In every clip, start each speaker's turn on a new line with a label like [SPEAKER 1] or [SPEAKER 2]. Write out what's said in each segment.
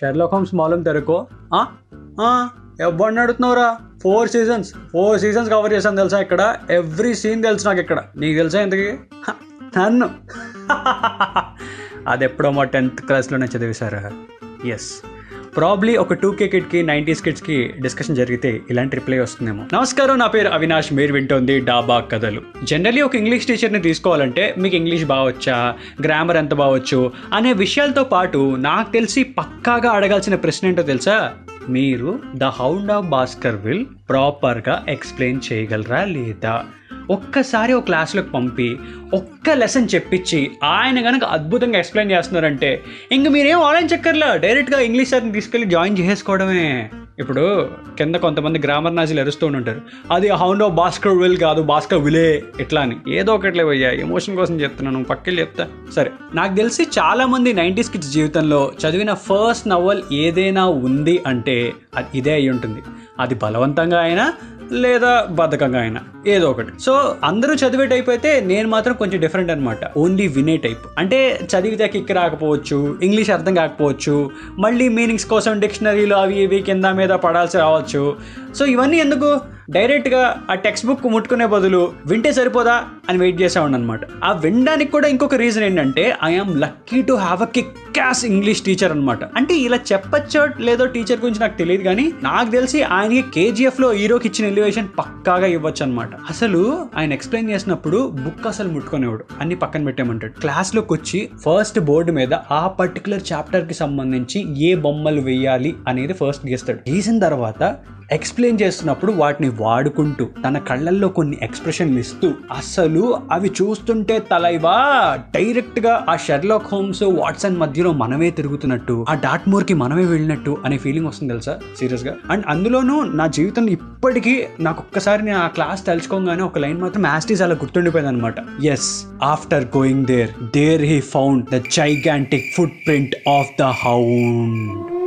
[SPEAKER 1] Sherlock Holmes మాలం తెరకో. ఎవరిని అడుగుతున్నావురా? Four seasons four seasons cover చేశాను తెలుసా ఇక్కడ? ఎవ్రీ సీన్ తెలుసు నాకు ఇక్కడ. నీకు తెలుసా ఇంతకి? నన్ను. అది ఎప్పుడో మా టెన్త్ క్లాస్లోనే చదివేశారు. ఎస్ ప్రాబ్లీ ఒక టూ కే కిడ్కి నైంటీస్ కిడ్స్కి డిస్కషన్ జరిగితే ఇలాంటి రిప్లై వస్తుందేమో. నమస్కారం నా పేరు అవినాష్ మీరు వింటోంది డాబా కథలు. జనరలీ ఒక ఇంగ్లీష్ టీచర్ని తీసుకోవాలంటే మీకు ఇంగ్లీష్ బాగొచ్చా గ్రామర్ ఎంత బాగొచ్చు అనే విషయాలతో పాటు నాకు తెలిసి పక్కాగా అడగాల్సిన ప్రశ్న ఏంటో తెలుసా? మీరు the hound of Baskerville ప్రాపర్గా ఎక్స్ప్లెయిన్ చేయగలరా లేదా? ఒక్కసారి ఒక క్లాస్లోకి పంపి ఒక్క లెసన్ చెప్పించి ఆయన కనుక అద్భుతంగా ఎక్స్ప్లెయిన్ చేస్తున్నారంటే ఇంక మీరేం ఆలోచించక్కర్లా డైరెక్ట్గా ఇంగ్లీష్ సార్ని తీసుకెళ్ళి జాయిన్ చేసుకోవడమే ఇప్పుడు కింద కొంతమంది గ్రామర్ నాజీలు అరుస్తూ ఉంటారు అది హౌండో భాస్కర్ విల్ కాదు భాస్కర్ విలే ఇట్లా అని. ఏదో ఒకట్లే అయ్యా ఎమోషన్ కోసం చెప్తున్నాను పక్కకి చెప్తా. సరే నాకు తెలిసి చాలామంది నైంటీస్ కిడ్స్ జీవితంలో చదివిన ఫస్ట్ నవల్ ఏదైనా ఉంది అంటే అది ఇదే అయి ఉంటుంది అది బలవంతంగా అయినా లేదా బద్ధకంగా అయినా ఏదో ఒకటి. సో అందరూ చదివే టైప్ అయితే నేను మాత్రం కొంచెం డిఫరెంట్ అనమాట ఓన్లీ వినే టైప్. అంటే చదివితే కిక్ రాకపోవచ్చు ఇంగ్లీష్ అర్థం కాకపోవచ్చు మళ్ళీ మీనింగ్స్ కోసం డిక్షనరీలు అవి ఇవి కింద మీద పడాల్సి రావచ్చు. సో ఇవన్నీ ఎందుకు? డైరెక్ట్గా ఆ టెక్స్ట్ బుక్ ముట్టుకునే బదులు వింటే సరిపోదా అని వెయిట్ చేసేవాడిని అనమాట ఆ వినడానికి కూడా ఇంకొక రీజన్ ఏంటంటే I'm lucky to have a kickass English teacher అనమాట అంటే ఇలా చెప్పచ్చో లేదో టీచర్ గురించి నాకు తెలియదు కానీ నాకు తెలిసి ఆయనకి కేజీఎఫ్లో హీరోకి ఇచ్చిన ఎలివేషన్ పక్కాగా ఇవ్వచ్చు అనమాట అసలు ఆయన ఎక్స్ప్లెయిన్ చేసినప్పుడు బుక్ అసలు ముట్టుకునేవాడు. అన్ని పక్కన పెట్టేమంటాడు క్లాస్లోకి వచ్చి ఫస్ట్ బోర్డు మీద ఆ పర్టికులర్ చాప్టర్కి సంబంధించి ఏ బొమ్మలు వేయాలి అనేది ఫస్ట్ గీస్తాడు. గీసిన తర్వాత ఎక్స్ప్లెయిన్ చేస్తున్నప్పుడు వాటిని వాడుకుంటూ తన కళ్ళల్లో కొన్ని ఎక్స్ప్రెషన్లు ఇస్తూ అసలు అవి చూస్తుంటే తలైవా? డైరెక్ట్గా ఆ షెర్లాక్ హోమ్స్ వాట్సన్ మధ్యలో మనమే తిరుగుతున్నట్టు ఆ డాట్మోర్కి కి మనమే వెళ్ళినట్టు అనే ఫీలింగ్ వస్తుంది తెలుసా? సీరియస్గా అండ్ అందులోనూ నా జీవితంలో ఇప్పటికీ నాకు ఒక్కసారి నేను ఆ క్లాస్ తలుచుకోగానే ఒక లైన్ మాత్రం యాస్టీస్ అలా గుర్తుండిపోయింది అనమాట yes after going there there he found the gigantic footprint of the hound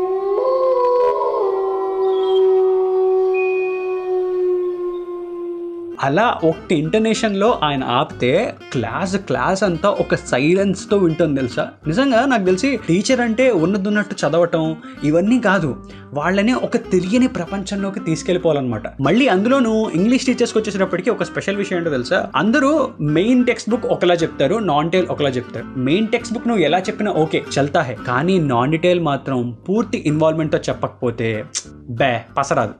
[SPEAKER 1] అలా ఒకటి ఇంటర్నేషన్లో ఆయన ఆపితే క్లాస్ క్లాస్ అంతా ఒక సైలెన్స్తో వింటుంది తెలుసా? నిజంగా నాకు తెలిసి టీచర్ అంటే ఉన్నదున్నట్టు చదవటం ఇవన్నీ కాదు. వాళ్ళని ఒక తెలియని ప్రపంచంలోకి తీసుకెళ్ళిపోవాలన్నమాట. మళ్ళీ అందులోనూ ఇంగ్లీష్ టీచర్స్కి వచ్చేసినప్పటికీ ఒక స్పెషల్ విషయం ఏంటో తెలుసా? అందరూ మెయిన్ టెక్స్ట్ బుక్ ఒకలా చెప్తారు నాన్ టైల్ ఒకలా చెప్తారు. మెయిన్ టెక్స్ట్ బుక్ నువ్వు ఎలా చెప్పినా ఓకే చల్తా హే కానీ నాన్ డీటెయిల్ మాత్రం పూర్తి ఇన్వాల్వ్మెంట్తో చెప్పకపోతే బే పసరాదు.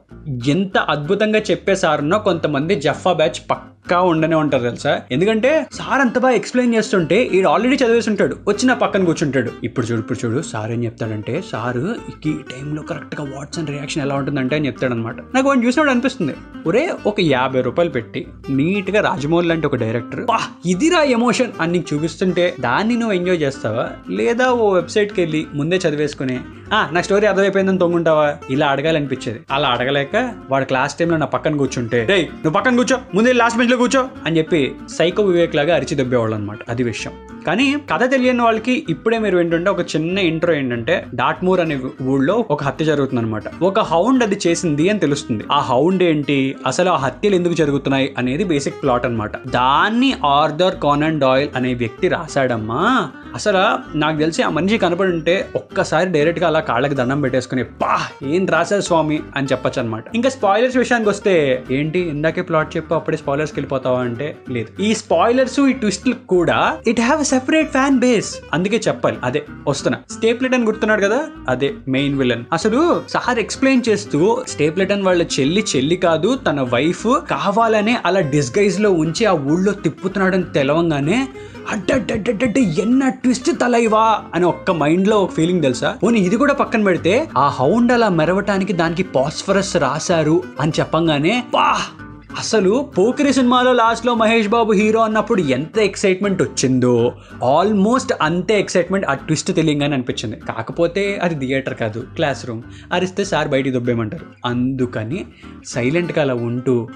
[SPEAKER 1] ఎంత అద్భుతంగా చెప్పేసారన్నా కొంతమంది జఫా alfabético పక్కా ఉండనే ఉంటారు తెలుసా? ఎందుకంటే సార్ అంత బాగా ఎక్స్ప్లెయిన్ చేస్తుంటే ఈడు ఆల్రెడీ చదివేసి ఉంటాడు వచ్చి నా పక్కన కూర్చుంటాడు. ఇప్పుడు చూడు ఇప్పుడు చూడు సార్ ఏం చెప్తాడంటే సారు ఈ టైంలో కరెక్ట్గా అండ్ రియాక్షన్ ఎలా ఉంటుందంటే అని చెప్తాడు అనమాట నాకు వాడిని చూసినప్పుడు అనిపిస్తుంది. ఒరే ఒక యాభై రూపాయలు పెట్టి నీట్గా రాజమౌళి లాంటి ఒక డైరెక్టర్ "వా, ఇదిరా ఎమోషన్ అని నీకు చూపిస్తుంటే దాన్ని నువ్వు ఎంజాయ్ చేస్తావా? లేదా ఓ వెబ్సైట్కి వెళ్ళి ముందే చదివేసుకుని "ఆ, నా స్టోరీ అర్థమైపోయిందని తొంగుంటావా? ఇలా అడగాలనిపించేది. అలా అడగలేక వాడు క్లాస్ టైంలో నా పక్కన కూర్చుంటే "డేయ్ నువ్వు పక్కన కూర్చో ముందే లాస్ట్ బెంచ్ సీట్లో కూర్చో అని చెప్పి సైకో వివేక్ లాగా అరిచి దెబ్బేవాళ్ళు అనమాట అది విషయం. కానీ కథ తెలియని వాళ్ళకి ఇప్పుడే మీరు ఏంటంటే ఒక చిన్న ఇంట్రో ఏంటంటే డాట్మూర్ అనే ఊళ్ళో ఒక హత్య జరుగుతుంది అనమాట ఒక హౌండ్ అది చేసింది అని తెలుస్తుంది. ఆ హౌండ్ ఏంటి? అసలు ఆ హత్యలు ఎందుకు జరుగుతున్నాయి? అనేది బేసిక్ ప్లాట్ అనమాట దాన్ని ఆర్థర్ కానన్ డాయిల్ అనే వ్యక్తి రాశాడమ్మా. అసలు నాకు తెలిసి ఆ మనిషి కనపడి ఉంటే ఒక్కసారి డైరెక్ట్గా అలా కాళ్ళకి దండం పెట్టేసుకుని పా ఏం రాశారు స్వామి? అని చెప్పొచ్చు అనమాట ఇంకా స్పాయిలర్స్ విషయానికి వస్తే ఏంటి? ఇందాకే ప్లాట్ చెప్పు అప్పుడే స్పాయిలర్స్కి వెళ్ళిపోతావా? అంటే లేదు. ఈ స్పాయిలర్స్ ఈ ట్విస్ట్ కూడా it have separate fan base అందుకే చెప్పాలి. అదే వస్తున్నా. స్టేప్లెటన్ గుర్తున్నాడు కదా? అదే మెయిన్ విలన్ అసలు సార్ ఎక్స్ప్లెయిన్ చేస్తూ స్టేప్లెటన్ వాళ్ళ చెల్లి చెల్లి కాదు తన వైఫ్ కావాలనే అలా డిస్గైజ్లో ఉంచి ఆ ఊళ్ళో తిప్పుతున్నాడని తెలవంగానే అడ్డడ్డడ్డడ్డ ఎన్న ట్విస్ట్ తలైవా అని ఒక్క మైండ్లో ఒక ఫీలింగ్ తెలుసా? పోనీ ఇది కూడా పక్కన పెడితే ఆ హౌండ్ అలా మెరవటానికి దానికి పాస్ఫరస్ రాశారు అని చెప్పంగానే వాహ్! అసలు పోకిరి సినిమాలో లాస్ట్లో మహేష్ బాబు హీరో అన్నప్పుడు ఎంత ఎక్సైట్మెంట్ వచ్చిందో. ఆల్మోస్ట్ అంతే ఎక్సైట్మెంట్ ఆ ట్విస్ట్ తెలియంగానే అనిపించింది. కాకపోతే అది థియేటర్ కాదు క్లాస్ రూమ్. అరిస్తే సార్ బయటికి దొబ్బేయమంటారు. అందుకని సైలెంట్గా అలా ఉంటూ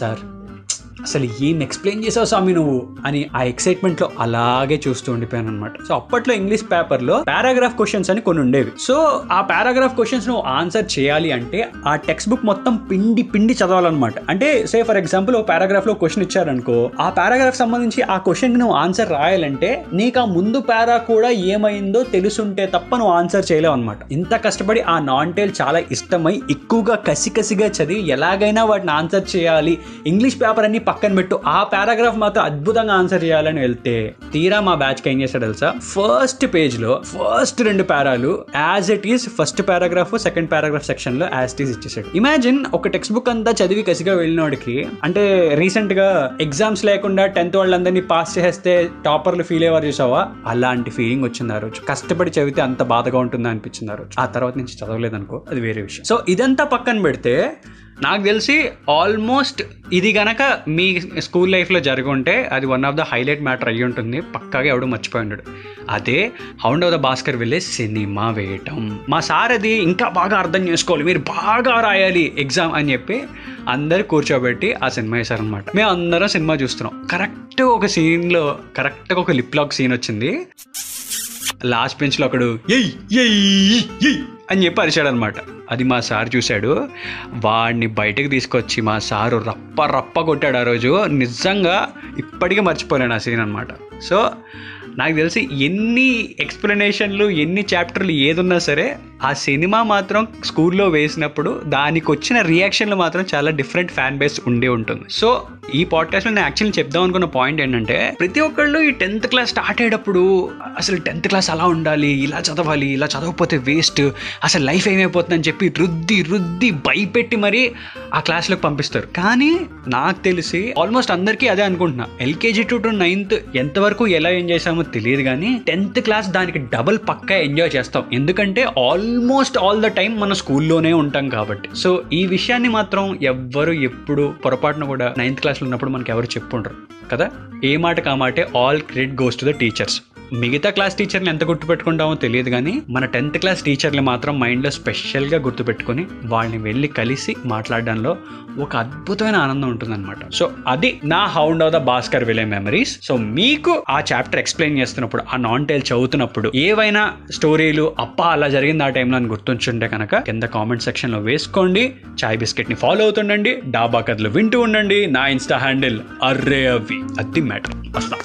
[SPEAKER 1] సార్ అసలు ఏం ఎక్స్ప్లెయిన్ చేసావు స్వామి నువ్వు? అని ఆ ఎక్సైట్మెంట్లో అలాగే చూస్తూ ఉండిపోయాను అనమాట సో అప్పట్లో ఇంగ్లీష్ పేపర్లో పారాగ్రాఫ్ క్వశ్చన్స్ అని కొన్ని ఉండేవి. సో ఆ పారాగ్రాఫ్ క్వశ్చన్స్ నువ్వు ఆన్సర్ చేయాలి అంటే ఆ టెక్స్ట్ బుక్ మొత్తం పిండి పిండి చదవాలన్నమాట. అంటే సే ఫర్ ఎగ్జాంపుల్ ఓ పారాగ్రాఫ్లో క్వశ్చన్ ఇచ్చారనుకో ఆ పారాగ్రాఫ్ సంబంధించి ఆ క్వశ్చన్కి నువ్వు ఆన్సర్ రాయాలంటే నీకు ఆ ముందు పారా కూడా ఏమైందో తెలుసుంటే తప్ప నువ్వు ఆన్సర్ చేయలేవు అనమాట ఇంత కష్టపడి ఆ నాన్ టైల్ చాలా ఇష్టమై ఎక్కువగా కసి కసిగా చదివి ఎలాగైనా వాటిని ఆన్సర్ చేయాలి. ఇంగ్లీష్ పేపర్ అన్ని పక్కన పెట్టు. ఆ పారాగ్రాఫ్ మాత్రం అద్భుతంగా ఆన్సర్ చేయాలని వెళ్తే తీరా మా బ్యాచ్కి ఏం చేశాడు తెలుసా? ఫస్ట్ పేజ్లో ఫస్ట్ రెండు పారాలు as it is first paragraph second paragraph సెక్షన్లో యాజ్ ఇట్ ఈస్ ఇచ్చేసాడు ఇమాజిన్ ఒక టెక్స్ట్ బుక్ అంతా చదివి కసిగా వెళ్ళినోడికి అంటే రీసెంట్గా ఎగ్జామ్స్ లేకుండా టెన్త్ వాళ్ళందరినీ పాస్ చేస్తే టాపర్లు ఫీల్ అయ్యేవారు చూసావా? అలాంటి ఫీలింగ్ వచ్చింది ఆ రోజు. కష్టపడి చదివితే అంత బాధగా ఉంటుందా అనిపించింది ఆ రోజు. ఆ తర్వాత నుంచి చదవలేదనుకో అది వేరే విషయం. సో ఇదంతా పక్కన పెడితే నాకు తెలిసి ఆల్మోస్ట్ ఇది గనక మీ స్కూల్ లైఫ్లో జరిగి ఉంటే అది one of the highlight matter అయ్యి ఉంటుంది. పక్కాగా ఎవడు మర్చిపోయి ఉండడు. అదే హౌండ్ ఆఫ్ ద భాస్కర్ వెళ్ళే సినిమా వేయటం. మా సార్ అది ఇంకా బాగా అర్థం చేసుకోవాలి. మీరు బాగా రాయాలి ఎగ్జామ్ అని చెప్పి అందరు కూర్చోబెట్టి ఆ సినిమా వేశారనమాట మేము అందరం సినిమా చూస్తున్నాం. కరెక్ట్ ఒక సీన్లో కరెక్ట్గా ఒక లిప్ లాక్ సీన్ వచ్చింది. లాస్ట్ బెంచ్లో ఒకడు ఎయ్ ఎయ్ ఎయ్ అని చెప్పి అరిచాడనమాట. అది మా సార్ చూశాడు. వాడిని బయటకు తీసుకొచ్చి మా సారు రప్ప రప్ప కొట్టాడు ఆ రోజు. నిజంగా ఇప్పటికీ మర్చిపోలేను ఆ సీన్ అనమాట. సో నాకు తెలిసి ఎన్ని ఎక్స్ప్లెనేషన్లు ఎన్ని చాప్టర్లు ఏదున్నా సరే ఆ సినిమా మాత్రం స్కూల్లో వేసినప్పుడు దానికి వచ్చిన రియాక్షన్లు మాత్రం చాలా డిఫరెంట్ ఫ్యాన్ బేస్ ఉండే ఉంటుంది. సో ఈ పాడ్కాస్ట్లో నేను యాక్చువల్లీ చెప్దాం అనుకున్న పాయింట్ ఏంటంటే ప్రతి ఒక్కళ్ళు ఈ టెన్త్ క్లాస్ స్టార్ట్ అయ్యేటప్పుడు అసలు టెన్త్ క్లాస్ అలా ఉండాలి ఇలా చదవాలి ఇలా చదవకపోతే వేస్ట్ అసలు లైఫ్ ఏమైపోతుందని చెప్పి రుద్ది రుద్ది భయపెట్టి మరీ ఆ క్లాస్లోకి పంపిస్తారు. కానీ నాకు తెలిసి ఆల్మోస్ట్ అందరికీ అదే అనుకుంటున్నా. ఎల్కేజీ టు టు నైన్త్ ఎంతవరకు ఎలా ఎంజాయ్ చేసామో తెలియదు కానీ టెన్త్ క్లాస్ దానికి డబల్ పక్కా ఎంజాయ్ చేస్తాం. ఎందుకంటే all almost all the time మన స్కూల్లోనే ఉంటాం కాబట్టి. సో ఈ విషయాన్ని మాత్రం ఎవ్వరు ఎప్పుడు పొరపాటున కూడా నైన్త్ క్లాస్లో ఉన్నప్పుడు మనకి ఎవరు చెప్పుండరు కదా? ఏ మాట కామాటే all credit goes to the teachers మిగతా క్లాస్ టీచర్లు ఎంత గుర్తుపెట్టుకుంటామో తెలియదు కానీ మన టెన్త్ క్లాస్ టీచర్లు మాత్రం మైండ్లో స్పెషల్గా గుర్తుపెట్టుకొని వాళ్ళని వెళ్ళి కలిసి మాట్లాడడంలో ఒక అద్భుతమైన ఆనందం ఉంటుందన్నమాట. సో అది నా hound of the Baskerville memories. So మీకు ఆ చాప్టర్ ఎక్స్ప్లెయిన్ చేస్తున్నప్పుడు ఆ నాన్ టైల్ చదువుతున్నప్పుడు ఏవైనా స్టోరీలు అప్ప అలా జరిగింది ఆ టైంలో అని గుర్తుంచుంటే కనుక కింద కామెంట్ సెక్షన్లో వేసుకోండి. చాయ్ బిస్కెట్ని ఫాలో అవుతుండండి. డాబా కథలు వింటూ ఉండండి. నా ఇన్స్టా హ్యాండిల్ అర్రే అవి అది మ్యాటర్. వస్తా.